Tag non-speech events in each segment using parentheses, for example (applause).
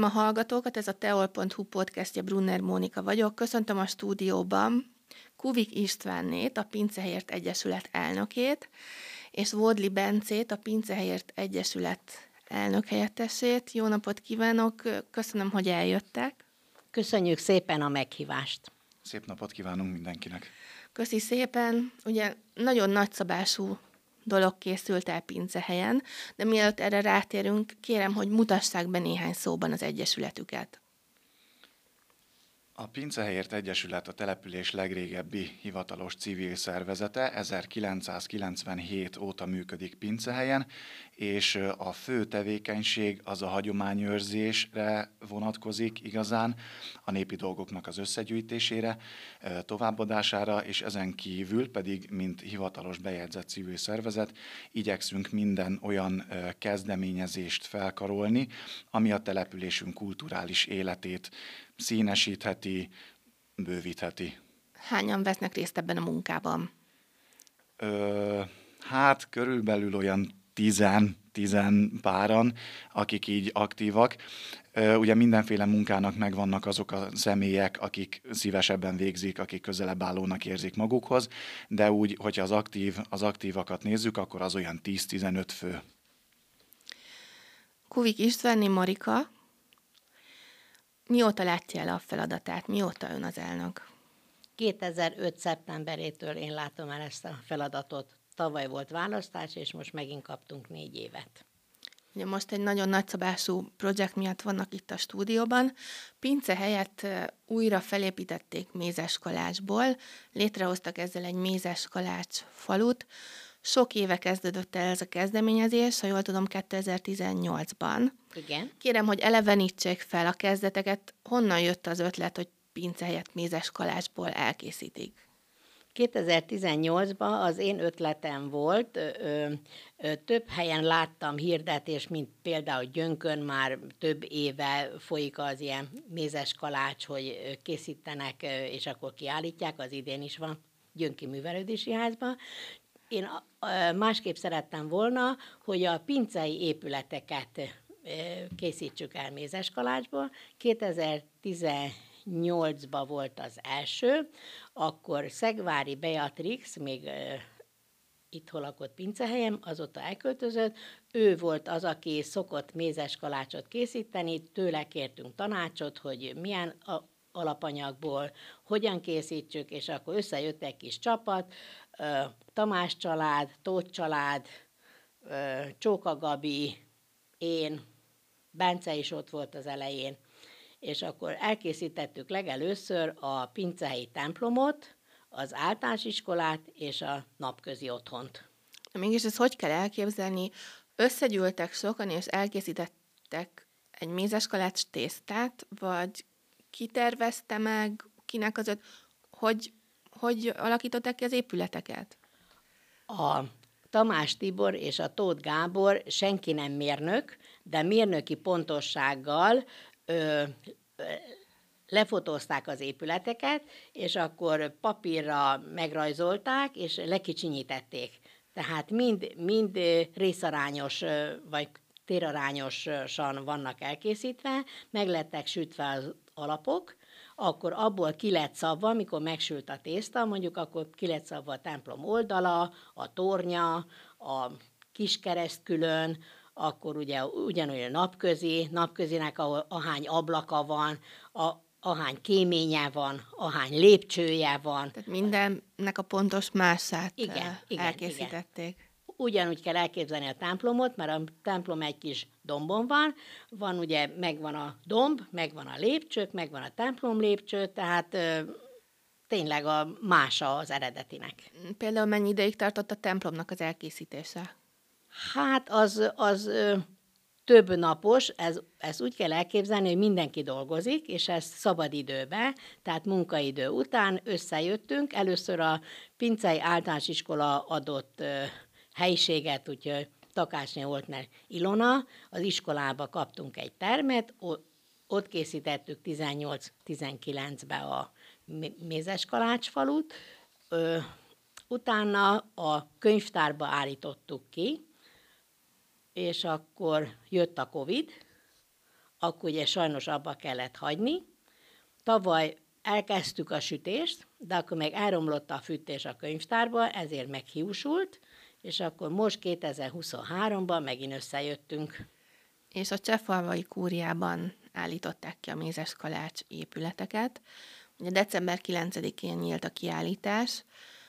Üdvözlöm a hallgatókat, ez a teol.hu podcastja, Brunner Mónika vagyok. Köszöntöm a stúdióban Kuvik Istvánnét, a Pincehelyért Egyesület elnökét, és Vodli Bencét, a Pincehelyért Egyesület elnök helyettesét. Jó napot kívánok, köszönöm, hogy eljöttek. Köszönjük szépen a meghívást. Szép napot kívánunk mindenkinek. Köszi szépen. Ugye nagyon nagyszabású dolog készült el Pincehelyen, de mielőtt erre rátérünk, kérem, hogy mutassák be néhány szóban az Egyesületüket. A Pincehelyért Egyesület a település legrégebbi hivatalos civil szervezete, 1997 óta működik Pincehelyen, és a fő tevékenység az a hagyományőrzésre vonatkozik igazán, a népi dolgoknak az összegyűjtésére, továbbadására, és ezen kívül pedig, mint hivatalos bejegyzett civil szervezet, igyekszünk minden olyan kezdeményezést felkarolni, ami a településünk kulturális életét színesítheti, bővítheti. Hányan vesznek részt ebben a munkában? Ö, hát körülbelül olyan tizen, tizen páran, akik így aktívak. Ugye mindenféle munkának megvannak azok a személyek, akik szívesebben végzik, akik közelebb állónak érzik magukhoz, de úgy, hogyha az, aktív, az aktívakat nézzük, akkor az olyan 10-15 fő. Kuvik Istvánni Marika, Mióta látja el a feladatát? Mióta ön az elnök? 2005. szeptemberétől én látom el ezt a feladatot. Tavaly volt választás, és most megint kaptunk négy évet. Ugye most egy nagyon nagyszabású projekt miatt vannak itt a stúdióban. Pince helyett újra felépítették mézeskalácsból, létrehoztak ezzel egy mézeskalács falut. Sok éve kezdődött el ez a kezdeményezés, ha jól tudom, 2018-ban. Igen. Kérem, hogy elevenítsék fel a kezdeteket. Honnan jött az ötlet, hogy pince helyett mézes kalácsból elkészítik? 2018-ban az én ötletem volt, ö, ö, több helyen láttam hirdetés, mint például Gyönkön már több éve folyik az ilyen mézes kalács, hogy készítenek, és akkor kiállítják, az idén is van Gyönki Művelődési Házban. Én másképp szerettem volna, hogy a pincei épületeket készítsük el mézeskalácsból. 2018-ban volt az első, akkor Szegvári Beatrix, még itt lakott pincehelyem, azóta elköltözött. Ő volt az, aki szokott mézes kalácsot készíteni, tőle kértünk tanácsot, hogy milyen a alapanyagból, hogyan készítsük, és akkor összejött egy kis csapat, Tamás család, Tóth család, Csóka Gabi, én, Bence is ott volt az elején, és akkor elkészítettük legelőször a pincehelyi templomot, az általános iskolát és a napközi otthont. Mégis ezt hogy kell elképzelni? Összegyűltek sokan, és elkészítettek egy mézeskalács tésztát, vagy kitervezte meg, kinek az hogy, hogy alakították ki az épületeket? A Tamás Tibor és a Tóth Gábor senki nem mérnök, de mérnöki pontossággal ö, ö, lefotózták az épületeket, és akkor papírra megrajzolták, és lekicsinyítették. Tehát mind, mind részarányos, vagy térarányosan vannak elkészítve, meg lettek sütve az alapok, akkor abból ki lett szabva, amikor megsült a tészta, mondjuk akkor ki lett szabva a templom oldala, a tornya, a kiskereszt külön, akkor ugye ugyanúgy a napközi, napközinek ahol ahány ablaka van, a, ahány kéménye van, ahány lépcsője van. Tehát mindennek a pontos mását igen, igen, elkészítették. Igen ugyanúgy kell elképzelni a templomot, mert a templom egy kis dombon van, van ugye, megvan a domb, megvan a lépcsők, megvan a templom lépcső, tehát ö, tényleg a mása az eredetinek. Például mennyi ideig tartott a templomnak az elkészítése? Hát az, az ö, több napos, ez, ez úgy kell elképzelni, hogy mindenki dolgozik, és ez szabadidőbe, tehát munkaidő után összejöttünk. Először a Pincei Általános Iskola adott ö, helyiséget, úgyhogy Takácsné volt, mert Ilona, az iskolába kaptunk egy termet, ott készítettük 18-19-be a Mézes falut, utána a könyvtárba állítottuk ki, és akkor jött a Covid, akkor ugye sajnos abba kellett hagyni. Tavaly elkezdtük a sütést, de akkor meg elromlott a fűtés a könyvtárba, ezért meghiúsult, és akkor most 2023-ban megint összejöttünk. És a Csefalvai kúriában állították ki a Mézes Kalács épületeket. Ugye december 9-én nyílt a kiállítás.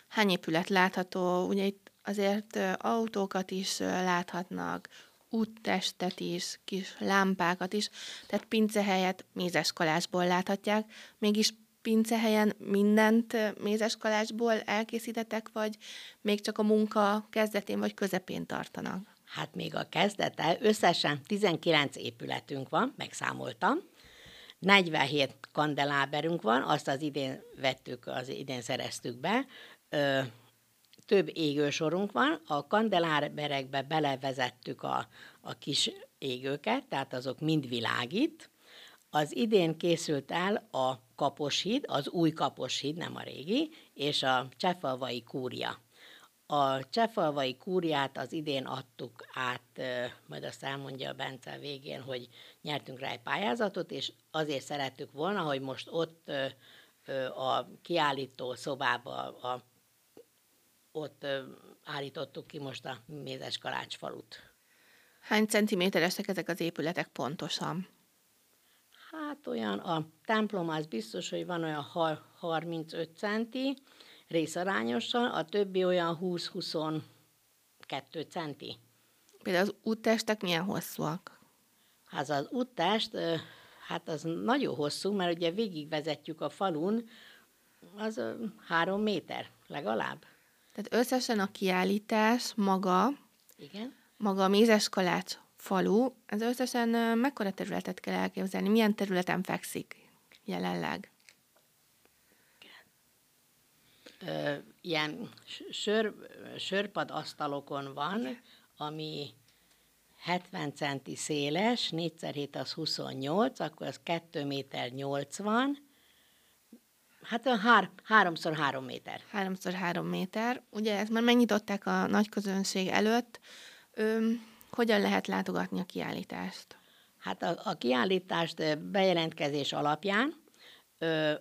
Hány épület látható? Ugye itt azért autókat is láthatnak, úttestet is, kis lámpákat is, tehát pincehelyet mézeskalásból láthatják, mégis pincehelyen mindent mézeskalásból elkészítetek, vagy még csak a munka kezdetén vagy közepén tartanak? Hát még a kezdete, összesen 19 épületünk van, megszámoltam, 47 kandeláberünk van, azt az idén vettük, az idén szereztük be, ö, több égősorunk van, a kandeláberekbe belevezettük a, a kis égőket, tehát azok mind világít. Az idén készült el a Kaposhíd, az új Kaposhíd, nem a régi, és a Csefalvai kúria. A Csefalvai kúriát az idén adtuk át, majd azt elmondja a Bence végén, hogy nyertünk rá egy pályázatot, és azért szerettük volna, hogy most ott a kiállító szobába a ott állítottuk ki most a Mézes Kalács falut. Hány centiméteresek ezek az épületek pontosan? Hát olyan, a templom az biztos, hogy van olyan 35 centi, részarányosan, a többi olyan 20-22 centi. Például az úttestek milyen hosszúak? Hát az úttest, hát az nagyon hosszú, mert ugye végigvezetjük a falun, az három méter legalább. Tehát összesen a kiállítás maga, Igen. maga a Mézes Kalács falu, ez összesen mekkora területet kell elképzelni? Milyen területen fekszik jelenleg? Ö, ilyen sör, sörpad asztalokon van, ami 70 centi széles, 4 x 7 az 28, akkor az 2 méter 80, Hát a hár, háromszor három méter. Háromszor három méter. Ugye ezt már megnyitották a nagy közönség előtt. Ö, hogyan lehet látogatni a kiállítást? Hát a, a kiállítást bejelentkezés alapján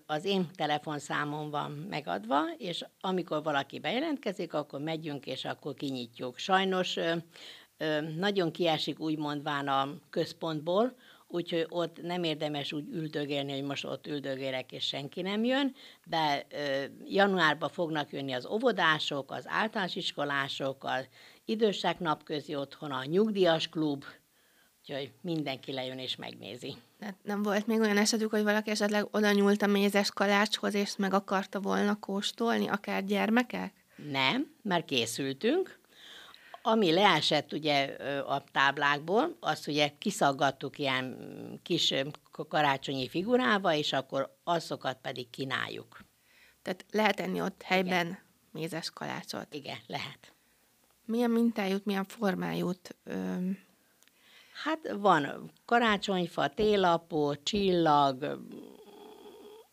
az én telefonszámom van megadva, és amikor valaki bejelentkezik, akkor megyünk, és akkor kinyitjuk. Sajnos nagyon kiesik úgymondván a központból, úgyhogy ott nem érdemes úgy üldögélni, hogy most ott üldögélek, és senki nem jön, de ö, januárban fognak jönni az óvodások, az általános iskolások, az idősek napközi otthon, a nyugdíjas klub, úgyhogy mindenki lejön és megnézi. De nem volt még olyan esetük, hogy valaki esetleg oda nyúlt a mézes kalácshoz, és meg akarta volna kóstolni, akár gyermekek? Nem, mert készültünk, ami leesett ugye a táblákból, azt ugye kiszaggattuk ilyen kis karácsonyi figurával, és akkor azokat pedig kínáljuk. Tehát lehet enni ott helyben Igen. mézes kalácsot? Igen, lehet. Milyen mintájút, milyen formájút? Öm... Hát van karácsonyfa, télapó, csillag.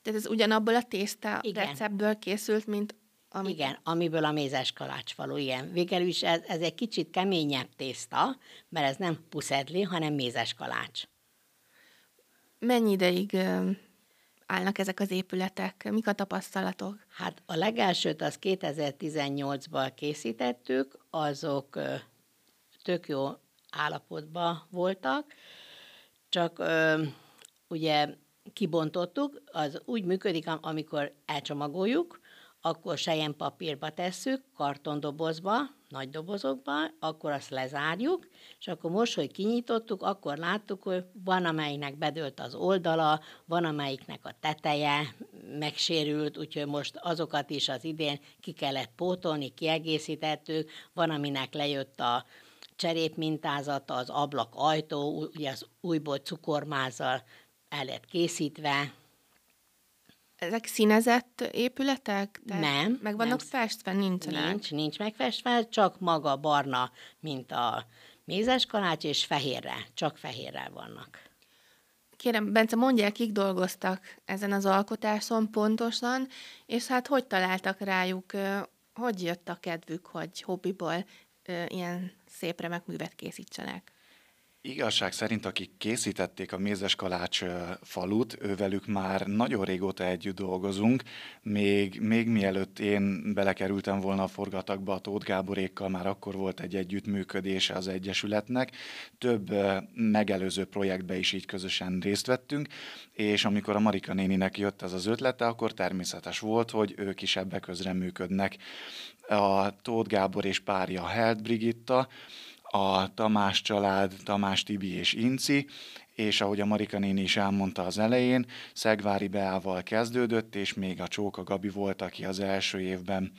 Tehát ez ugyanabból a tészta Igen. receptből készült, mint ami... Igen, amiből a mézes kalácsfalu, igen. Végül is ez, ez egy kicsit keményebb tészta, mert ez nem puszedli, hanem mézes kalács. Mennyi ideig állnak ezek az épületek? Mik a tapasztalatok? Hát a legelsőt az 2018-ban készítettük, azok tök jó állapotban voltak, csak ugye kibontottuk, az úgy működik, amikor elcsomagoljuk, akkor papírba tesszük, kartondobozba, nagy dobozokba, akkor azt lezárjuk, és akkor most, hogy kinyitottuk, akkor láttuk, hogy van, amelyiknek bedőlt az oldala, van, amelyiknek a teteje megsérült, úgyhogy most azokat is az idén ki kellett pótolni, kiegészítettük, van, aminek lejött a cserép mintázata, az ablak ajtó, ugye az újból cukormázzal el lett készítve, ezek színezett épületek? Tehát nem. Meg vannak nem. festve? Nincsenek? Nincs, nincs megfestve, csak maga barna, mint a mézes kalács, és fehérre, csak fehérrel vannak. Kérem, Bence, mondják, kik dolgoztak ezen az alkotáson pontosan, és hát hogy találtak rájuk, hogy jött a kedvük, hogy hobbiból ilyen szép remek művet készítsenek? Igazság szerint, akik készítették a Mézes Kalács falut, ővelük már nagyon régóta együtt dolgozunk. Még, még mielőtt én belekerültem volna a forgatakba a Tóth Gáborékkal, már akkor volt egy együttműködése az Egyesületnek. Több megelőző projektbe is így közösen részt vettünk, és amikor a Marika néninek jött ez az ötlete, akkor természetes volt, hogy ők is ebbe közreműködnek. A Tóth Gábor és párja Held Brigitta, a Tamás család, Tamás Tibi és Inci, és ahogy a Marika néni is elmondta az elején, Szegvári Beával kezdődött, és még a Csóka Gabi volt, aki az első évben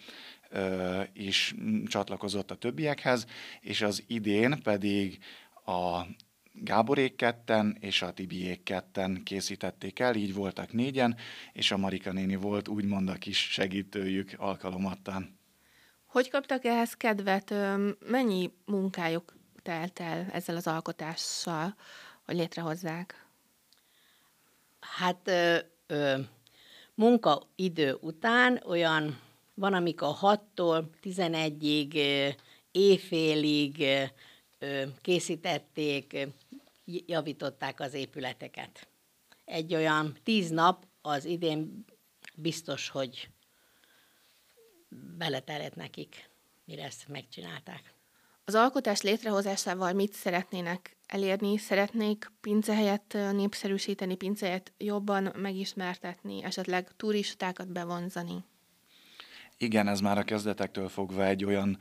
ö, is csatlakozott a többiekhez, és az idén pedig a Gáborék ketten és a Tibiék ketten készítették el, így voltak négyen, és a Marika néni volt úgymond a kis segítőjük alkalomattán. Hogy kaptak ehhez kedvet? Mennyi munkájuk telt el ezzel az alkotással, hogy létrehozzák? Hát ö, ö, munkaidő után olyan van, amikor 6-tól 11-ig, éjfélig ö, készítették, javították az épületeket. Egy olyan tíz nap az idén biztos, hogy beleterett nekik, mire ezt megcsinálták. Az alkotás létrehozásával mit szeretnének elérni? Szeretnék pincehelyet népszerűsíteni, pincehelyet jobban megismertetni, esetleg turistákat bevonzani? Igen, ez már a kezdetektől fogva egy olyan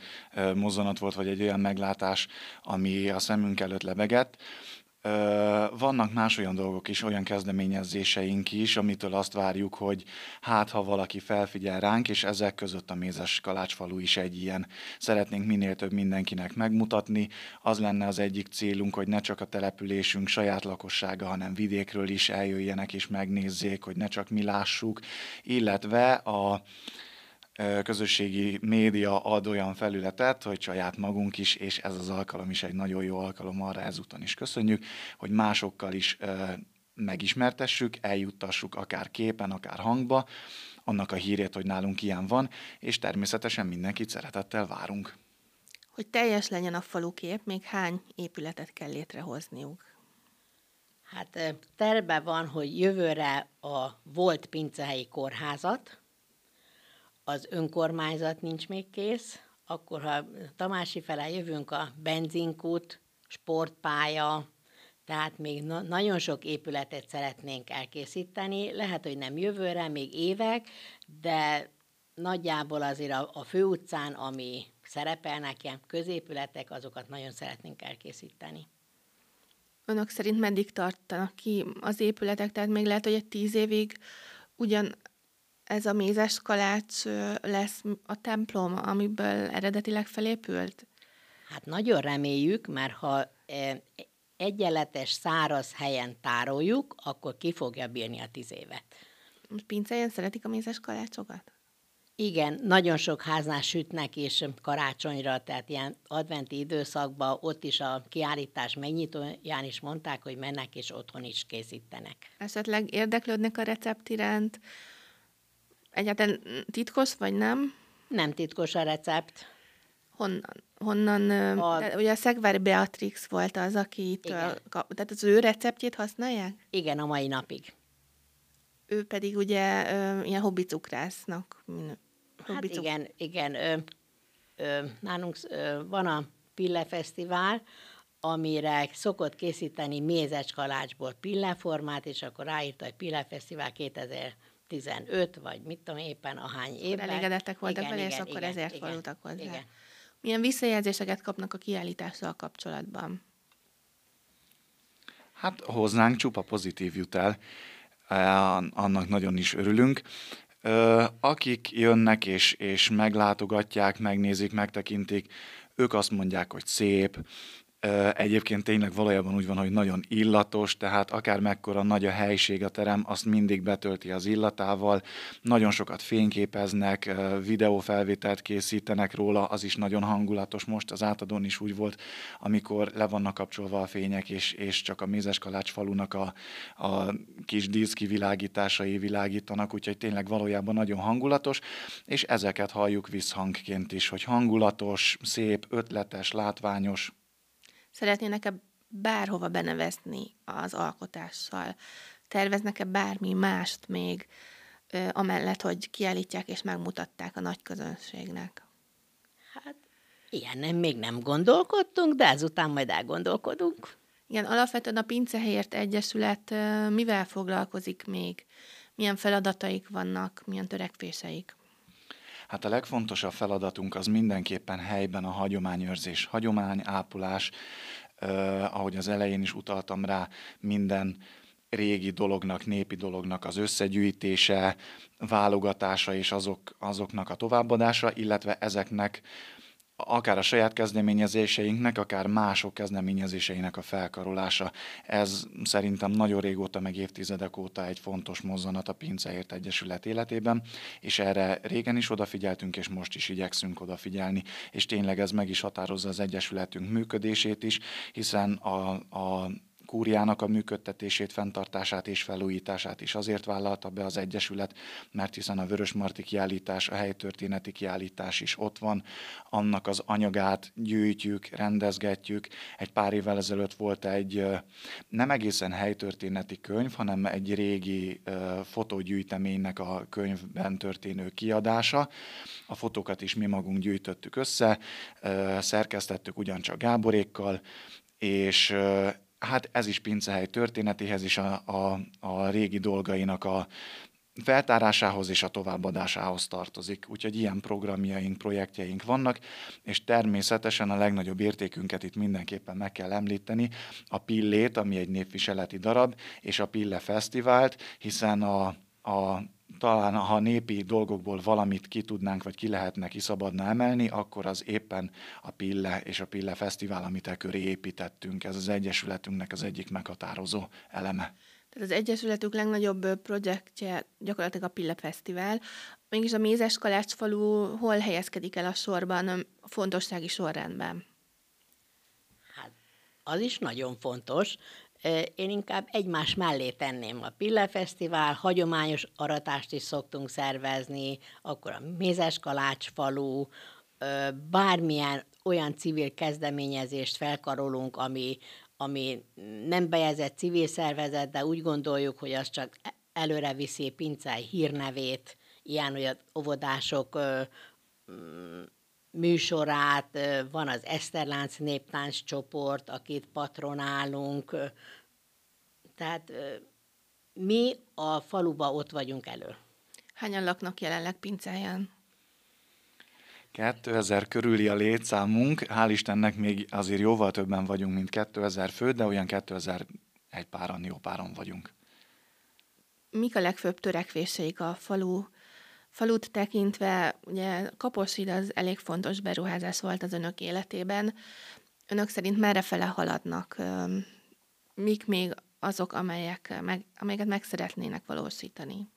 mozzanat volt, vagy egy olyan meglátás, ami a szemünk előtt lebegett. Vannak más olyan dolgok is, olyan kezdeményezéseink is, amitől azt várjuk, hogy hát ha valaki felfigyel ránk, és ezek között a Mézes Kalácsfalu is egy ilyen. Szeretnénk minél több mindenkinek megmutatni. Az lenne az egyik célunk, hogy ne csak a településünk saját lakossága, hanem vidékről is eljöjjenek és megnézzék, hogy ne csak mi lássuk, illetve a közösségi média ad olyan felületet, hogy saját magunk is, és ez az alkalom is egy nagyon jó alkalom arra ezúton is köszönjük, hogy másokkal is megismertessük, eljuttassuk akár képen, akár hangba, annak a hírét, hogy nálunk ilyen van, és természetesen mindenkit szeretettel várunk. Hogy teljes legyen a falukép, még hány épületet kell létrehozniuk? Hát terve van, hogy jövőre a volt pincehelyi kórházat, az önkormányzat nincs még kész, akkor ha Tamási fele jövünk a benzinkút, sportpálya, tehát még na- nagyon sok épületet szeretnénk elkészíteni. Lehet, hogy nem jövőre, még évek, de nagyjából azért a, a főutcán, ami szerepelnek ilyen középületek, azokat nagyon szeretnénk elkészíteni. Önök szerint meddig tartanak ki az épületek? Tehát még lehet, hogy egy tíz évig ugyan ez a mézes kalács lesz a templom, amiből eredetileg felépült? Hát nagyon reméljük, mert ha egyenletes, száraz helyen tároljuk, akkor ki fogja bírni a tíz évet. Most pincelyen szeretik a mézes kalácsokat? Igen, nagyon sok háznál sütnek, és karácsonyra, tehát ilyen adventi időszakban ott is a kiállítás megnyitóján is mondták, hogy mennek és otthon is készítenek. Esetleg érdeklődnek a recept iránt, Egyáltalán titkos, vagy nem? Nem titkos a recept. Honnan? honnan a... Tehát, ugye a Szegvári Beatrix volt az, aki itt, tehát az ő receptjét használják? Igen, a mai napig. Ő pedig ugye ö, ilyen hobbi cukrásznak. Hát igen, igen. Ö, ö, nálunk ö, van a Pille Fesztivál, amire szokott készíteni mézes kalácsból pilleformát, és akkor ráírta, hogy Pille Fesztivál 2000 15, vagy mit tudom éppen ahány évben. Elégedettek voltak igen, vele, igen, és akkor igen, ezért igen, fordultak hozzá. Igen. Milyen visszajelzéseket kapnak a kiállítással kapcsolatban? Hát hoznánk csupa pozitív jut el, e, annak nagyon is örülünk. Akik jönnek és, és meglátogatják, megnézik, megtekintik, ők azt mondják, hogy szép, Egyébként tényleg valójában úgy van, hogy nagyon illatos, tehát akár mekkora nagy a helység a terem, azt mindig betölti az illatával. Nagyon sokat fényképeznek, videófelvételt készítenek róla, az is nagyon hangulatos. Most az átadón is úgy volt, amikor le vannak kapcsolva a fények, és, és csak a Mézeskalács falunak a, a kis díszkivilágításai világítanak, úgyhogy tényleg valójában nagyon hangulatos, és ezeket halljuk visszhangként is, hogy hangulatos, szép, ötletes, látványos, Szeretnének-e bárhova benevezni az alkotással? Terveznek-e bármi mást még, amellett, hogy kiállítják és megmutatták a nagy közönségnek? Hát ilyen nem, még nem gondolkodtunk, de ezután majd elgondolkodunk. Igen, alapvetően a Pincehelyért Egyesület mivel foglalkozik még? Milyen feladataik vannak, milyen törekvéseik? Hát a legfontosabb feladatunk az mindenképpen helyben a hagyományőrzés, hagyományápolás, eh, ahogy az elején is utaltam rá, minden régi dolognak, népi dolognak az összegyűjtése, válogatása és azok, azoknak a továbbadása, illetve ezeknek akár a saját kezdeményezéseinknek, akár mások kezdeményezéseinek a felkarolása. Ez szerintem nagyon régóta, meg évtizedek óta egy fontos mozzanat a Pinceért Egyesület életében, és erre régen is odafigyeltünk, és most is igyekszünk odafigyelni, és tényleg ez meg is határozza az Egyesületünk működését is, hiszen a, a kúriának a működtetését, fenntartását és felújítását is azért vállalta be az Egyesület, mert hiszen a Vörösmarty kiállítás, a helytörténeti kiállítás is ott van, annak az anyagát gyűjtjük, rendezgetjük. Egy pár évvel ezelőtt volt egy nem egészen helytörténeti könyv, hanem egy régi fotógyűjteménynek a könyvben történő kiadása. A fotókat is mi magunk gyűjtöttük össze, szerkesztettük ugyancsak Gáborékkal, és hát ez is Pincehely történetéhez is a, a, a régi dolgainak a feltárásához és a továbbadásához tartozik. Úgyhogy ilyen programjaink, projektjeink vannak, és természetesen a legnagyobb értékünket itt mindenképpen meg kell említeni, a Pillét, ami egy népviseleti darab, és a Pille Fesztivált, hiszen a, a talán ha népi dolgokból valamit ki tudnánk, vagy ki lehetne, ki szabadna emelni, akkor az éppen a Pille és a Pille Fesztivál, amit e köré építettünk. Ez az Egyesületünknek az egyik meghatározó eleme. Tehát az Egyesületük legnagyobb projektje gyakorlatilag a Pille Fesztivál. Mégis a Mézes falu hol helyezkedik el a sorban, a fontossági sorrendben? Hát, az is nagyon fontos. Én inkább egymás mellé tenném a Pille Fesztivál, hagyományos aratást is szoktunk szervezni, akkor a Mézes Kalács bármilyen olyan civil kezdeményezést felkarolunk, ami, ami nem bejegyzett civil szervezet, de úgy gondoljuk, hogy az csak e-, előre viszi Pincáj hírnevét, ilyen, hogy az óvodások műsorát, van az Eszterlánc néptánc csoport, akit patronálunk, tehát mi a faluba ott vagyunk elő. Hányan laknak jelenleg Pincáján? 2000 körüli a létszámunk, hál' Istennek még azért jóval többen vagyunk, mint 2000 fő, de olyan 2000 egy páran, jó páran vagyunk. Mik a legfőbb törekvéseik a falu falut tekintve, ugye Kaposid az elég fontos beruházás volt az önök életében. Önök szerint merre fele haladnak? Mik még azok, amelyek, meg, amelyeket meg szeretnének valósítani?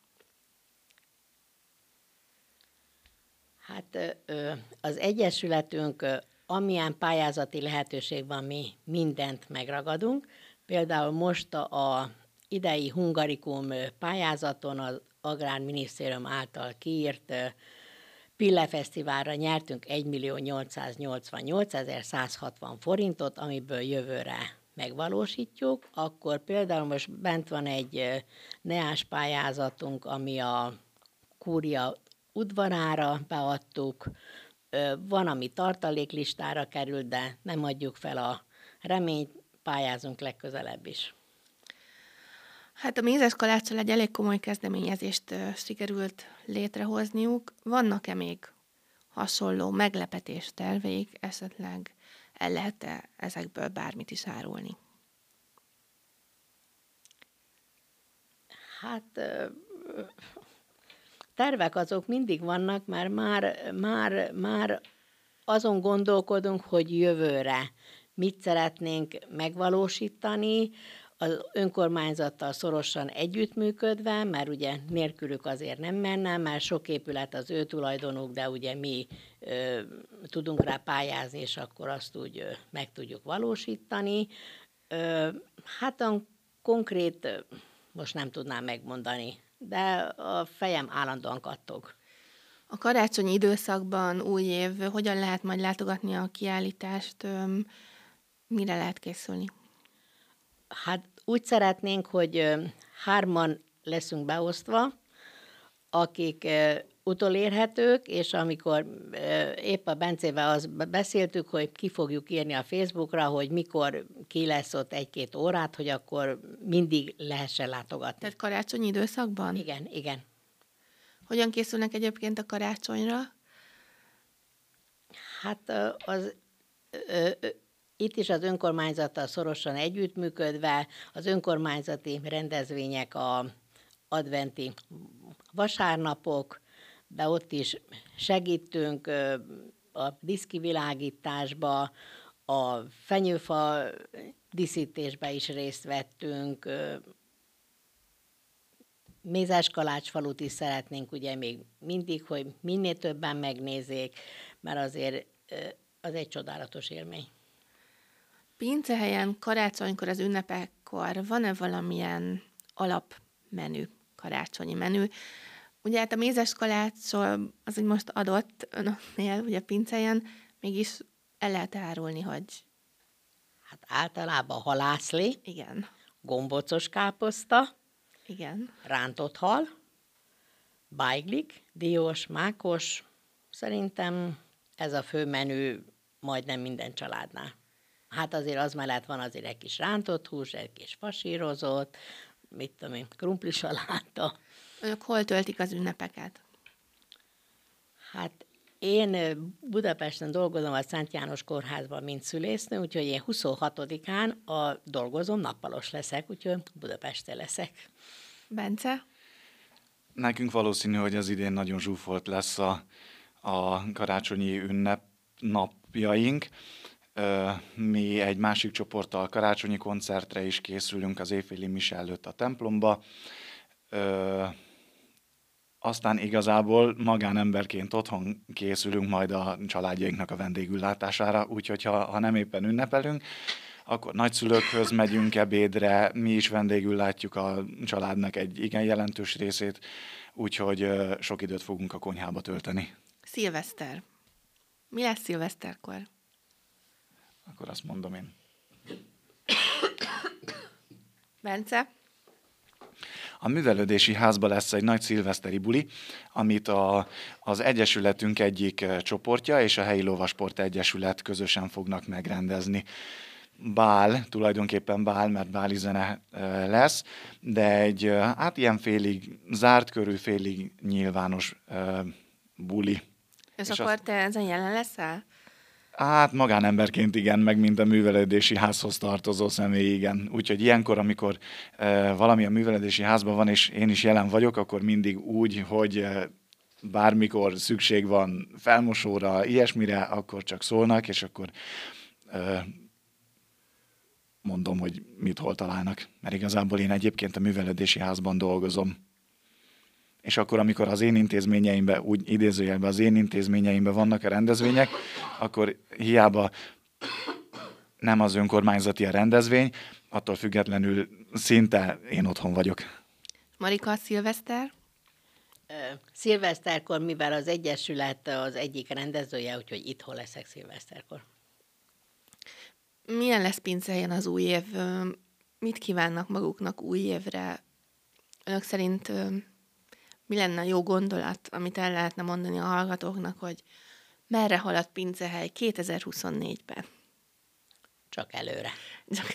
Hát az Egyesületünk, amilyen pályázati lehetőség van, mi mindent megragadunk. Például most a idei Hungarikum pályázaton az Agrárminisztérium által kiírt Pille Fesztiválra nyertünk 1 millió 888 160 forintot, amiből jövőre megvalósítjuk, akkor például most bent van egy neás pályázatunk, ami a kúria udvarára beadtuk, van, ami tartaléklistára került, de nem adjuk fel a reményt, pályázunk legközelebb is. Hát a Mézes Kaláccsal egy elég komoly kezdeményezést sikerült létrehozniuk. Vannak-e még hasonló meglepetés terveik, esetleg el lehet-e ezekből bármit is árulni? Hát tervek azok mindig vannak, mert már, már, már azon gondolkodunk, hogy jövőre mit szeretnénk megvalósítani, az önkormányzattal szorosan együttműködve, mert ugye nélkülük azért nem menne, mert sok épület az ő tulajdonuk, de ugye mi ö, tudunk rá pályázni, és akkor azt úgy ö, meg tudjuk valósítani. Ö, hát a konkrét ö, most nem tudnám megmondani, de a fejem állandóan kattog. A karácsonyi időszakban, új év, hogyan lehet majd látogatni a kiállítást, mire lehet készülni? Hát úgy szeretnénk, hogy hárman leszünk beosztva, akik utolérhetők, és amikor épp a Bencével az beszéltük, hogy ki fogjuk írni a Facebookra, hogy mikor ki lesz ott egy-két órát, hogy akkor mindig lehessen látogatni. Tehát karácsonyi időszakban? Igen, igen. Hogyan készülnek egyébként a karácsonyra? Hát az itt is az önkormányzattal szorosan együttműködve, az önkormányzati rendezvények, a adventi vasárnapok, de ott is segítünk a diszkivilágításba, a fenyőfa díszítésbe is részt vettünk, Mézáskalácsfalut is szeretnénk ugye még mindig, hogy minél többen megnézzék, mert azért az egy csodálatos élmény. Pincehelyen karácsonykor, az ünnepekkor van-e valamilyen alapmenü, karácsonyi menü? Ugye hát a mézes kalácsol az, hogy most adott önöknél, ugye pincehelyen, mégis el lehet árulni, hogy... Hát általában halászli. Igen. Gombocos káposzta. Igen. Rántott hal. Bájglik, diós, mákos. Szerintem ez a fő menü majdnem minden családnál. Hát azért az mellett van azért egy kis rántott hús, egy kis fasírozott, mit tudom én, krumpli saláta. Önök hol töltik az ünnepeket? Hát én Budapesten dolgozom a Szent János Kórházban, mint szülésznő, úgyhogy én 26-án a dolgozom, nappalos leszek, úgyhogy Budapesten leszek. Bence? Nekünk valószínű, hogy az idén nagyon zsúfolt lesz a, a karácsonyi ünnep napjaink. Mi egy másik csoporttal karácsonyi koncertre is készülünk az éjféli mise előtt a templomba. Aztán igazából magánemberként otthon készülünk majd a családjainknak a vendégüllátására, úgyhogy ha, ha nem éppen ünnepelünk, akkor nagyszülőkhöz megyünk ebédre, mi is vendégül látjuk a családnak egy igen jelentős részét, úgyhogy sok időt fogunk a konyhába tölteni. Szilveszter. Mi lesz szilveszterkor? Akkor azt mondom én. Bence? A művelődési házban lesz egy nagy szilveszteri buli, amit a, az Egyesületünk egyik csoportja és a Helyi Lovasport Egyesület közösen fognak megrendezni bál, tulajdonképpen bál, mert báli zene lesz, de egy hát ilyen félig zárt körül, félig nyilvános buli. És, és akkor azt... te ezen jelen leszel? Hát magánemberként igen, meg mint a művelődési házhoz tartozó személy, igen. Úgyhogy ilyenkor, amikor e, valami a művelődési házban van, és én is jelen vagyok, akkor mindig úgy, hogy e, bármikor szükség van felmosóra, ilyesmire, akkor csak szólnak, és akkor e, mondom, hogy mit hol találnak. Mert igazából én egyébként a művelődési házban dolgozom. És akkor, amikor az én intézményeimben, úgy idézőjelben az én intézményeimben vannak a rendezvények, akkor hiába nem az önkormányzati a rendezvény, attól függetlenül szinte én otthon vagyok. Marika, szilveszter? Szilveszterkor, mivel az Egyesület az egyik rendezője, úgyhogy itthon leszek szilveszterkor. Milyen lesz Pincehelyen az új év? Mit kívánnak maguknak új évre? Önök szerint mi lenne a jó gondolat, amit el lehetne mondani a hallgatóknak, hogy merre halad Pincehely 2024-ben? Csak előre. Csak...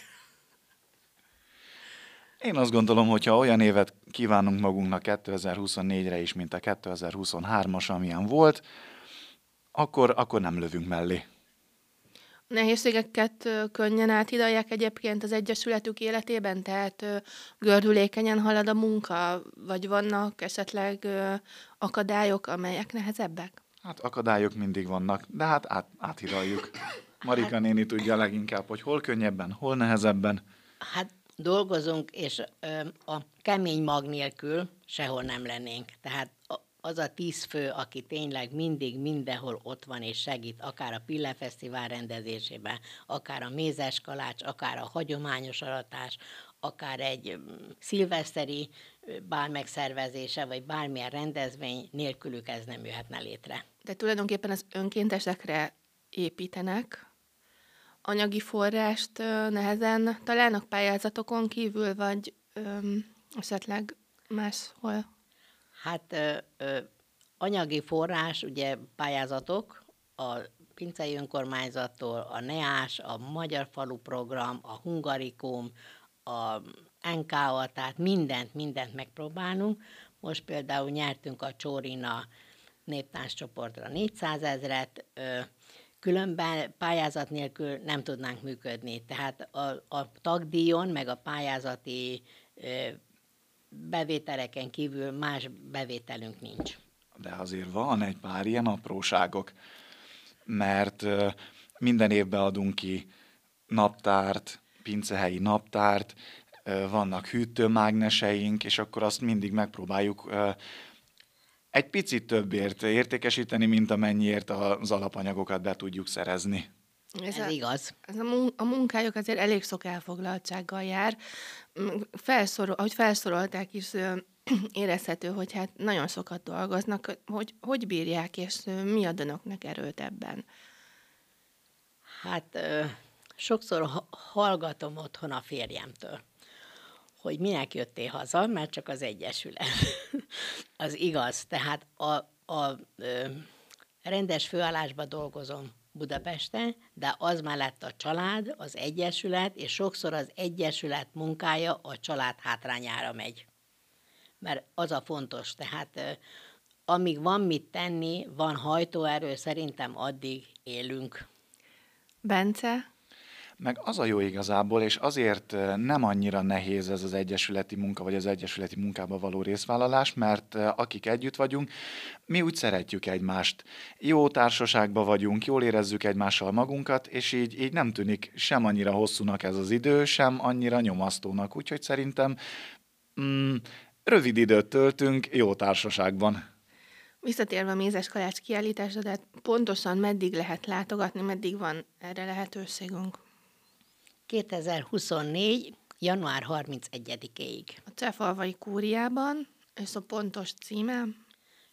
Én azt gondolom, hogy ha olyan évet kívánunk magunknak 2024-re is, mint a 2023-as, amilyen volt, akkor, akkor nem lövünk mellé nehézségeket könnyen áthidalják egyébként az Egyesületük életében? Tehát gördülékenyen halad a munka, vagy vannak esetleg akadályok, amelyek nehezebbek? Hát akadályok mindig vannak, de hát át, áthidaljuk. Marika néni tudja leginkább, hogy hol könnyebben, hol nehezebben. Hát dolgozunk, és ö, a kemény mag nélkül sehol nem lennénk. Tehát az a tíz fő, aki tényleg mindig mindenhol ott van és segít, akár a Pille Fesztivál rendezésében, akár a mézes kalács, akár a hagyományos aratás, akár egy mm, szilveszteri bár megszervezése, vagy bármilyen rendezvény nélkülük ez nem jöhetne létre. De tulajdonképpen az önkéntesekre építenek, anyagi forrást nehezen találnak pályázatokon kívül, vagy ö, esetleg máshol? Hát ö, ö, anyagi forrás, ugye pályázatok, a Pincei Önkormányzattól, a NEÁS, a Magyar Falu Program, a Hungarikum, a NKA, tehát mindent, mindent megpróbálunk. Most például nyertünk a Csórina néptáncsoportra 400 ezeret, különben pályázat nélkül nem tudnánk működni. Tehát a, a tagdíjon, meg a pályázati bevételeken kívül más bevételünk nincs. De azért van egy pár ilyen apróságok, mert minden évben adunk ki naptárt, pincehelyi naptárt, vannak hűtőmágneseink, és akkor azt mindig megpróbáljuk egy picit többért értékesíteni, mint amennyiért az alapanyagokat be tudjuk szerezni. Ez, ez a, igaz. Ez a, a munkájuk azért elég sok elfoglaltsággal jár. Felszorol, ahogy felszorolták is, (clears throat) érezhető, hogy hát nagyon sokat dolgoznak, hogy hogy bírják, és mi ad önöknek erőt ebben? Hát sokszor hallgatom otthon a férjemtől hogy minek jöttél haza, mert csak az Egyesület. (laughs) az igaz. Tehát a, a rendes főállásban dolgozom Budapesten, de az mellett a család, az Egyesület, és sokszor az Egyesület munkája a család hátrányára megy. Mert az a fontos, tehát amíg van mit tenni, van hajtóerő, szerintem addig élünk. Bence, meg az a jó igazából, és azért nem annyira nehéz ez az egyesületi munka, vagy az egyesületi munkába való részvállalás, mert akik együtt vagyunk, mi úgy szeretjük egymást. Jó társaságba vagyunk, jól érezzük egymással magunkat, és így, így nem tűnik sem annyira hosszúnak ez az idő, sem annyira nyomasztónak. Úgyhogy szerintem mm, rövid időt töltünk jó társaságban. Visszatérve a Mézes Kalács kiállításra, de pontosan meddig lehet látogatni, meddig van erre lehetőségünk? 2024. január 31-ig. A Cefalvai kúriában, és a pontos címe?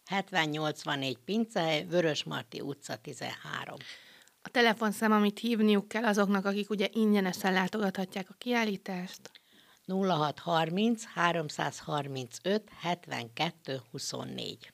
7084 Pincehely, Vörösmarty utca 13. A telefonszám, amit hívniuk kell azoknak, akik ugye ingyenesen látogathatják a kiállítást? 0630 335 72 24.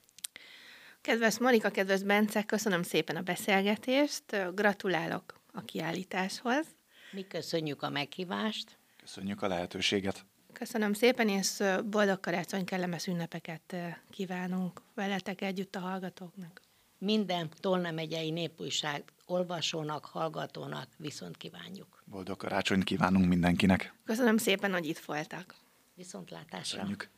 Kedves Marika, kedves Bence, köszönöm szépen a beszélgetést, gratulálok a kiállításhoz. Mi köszönjük a meghívást. Köszönjük a lehetőséget. Köszönöm szépen, és boldog karácsony, kellemes ünnepeket kívánunk veletek együtt a hallgatóknak. Minden Tolna megyei népújság olvasónak, hallgatónak viszont kívánjuk. Boldog karácsonyt kívánunk mindenkinek. Köszönöm szépen, hogy itt voltak. Viszontlátásra. Köszönjük.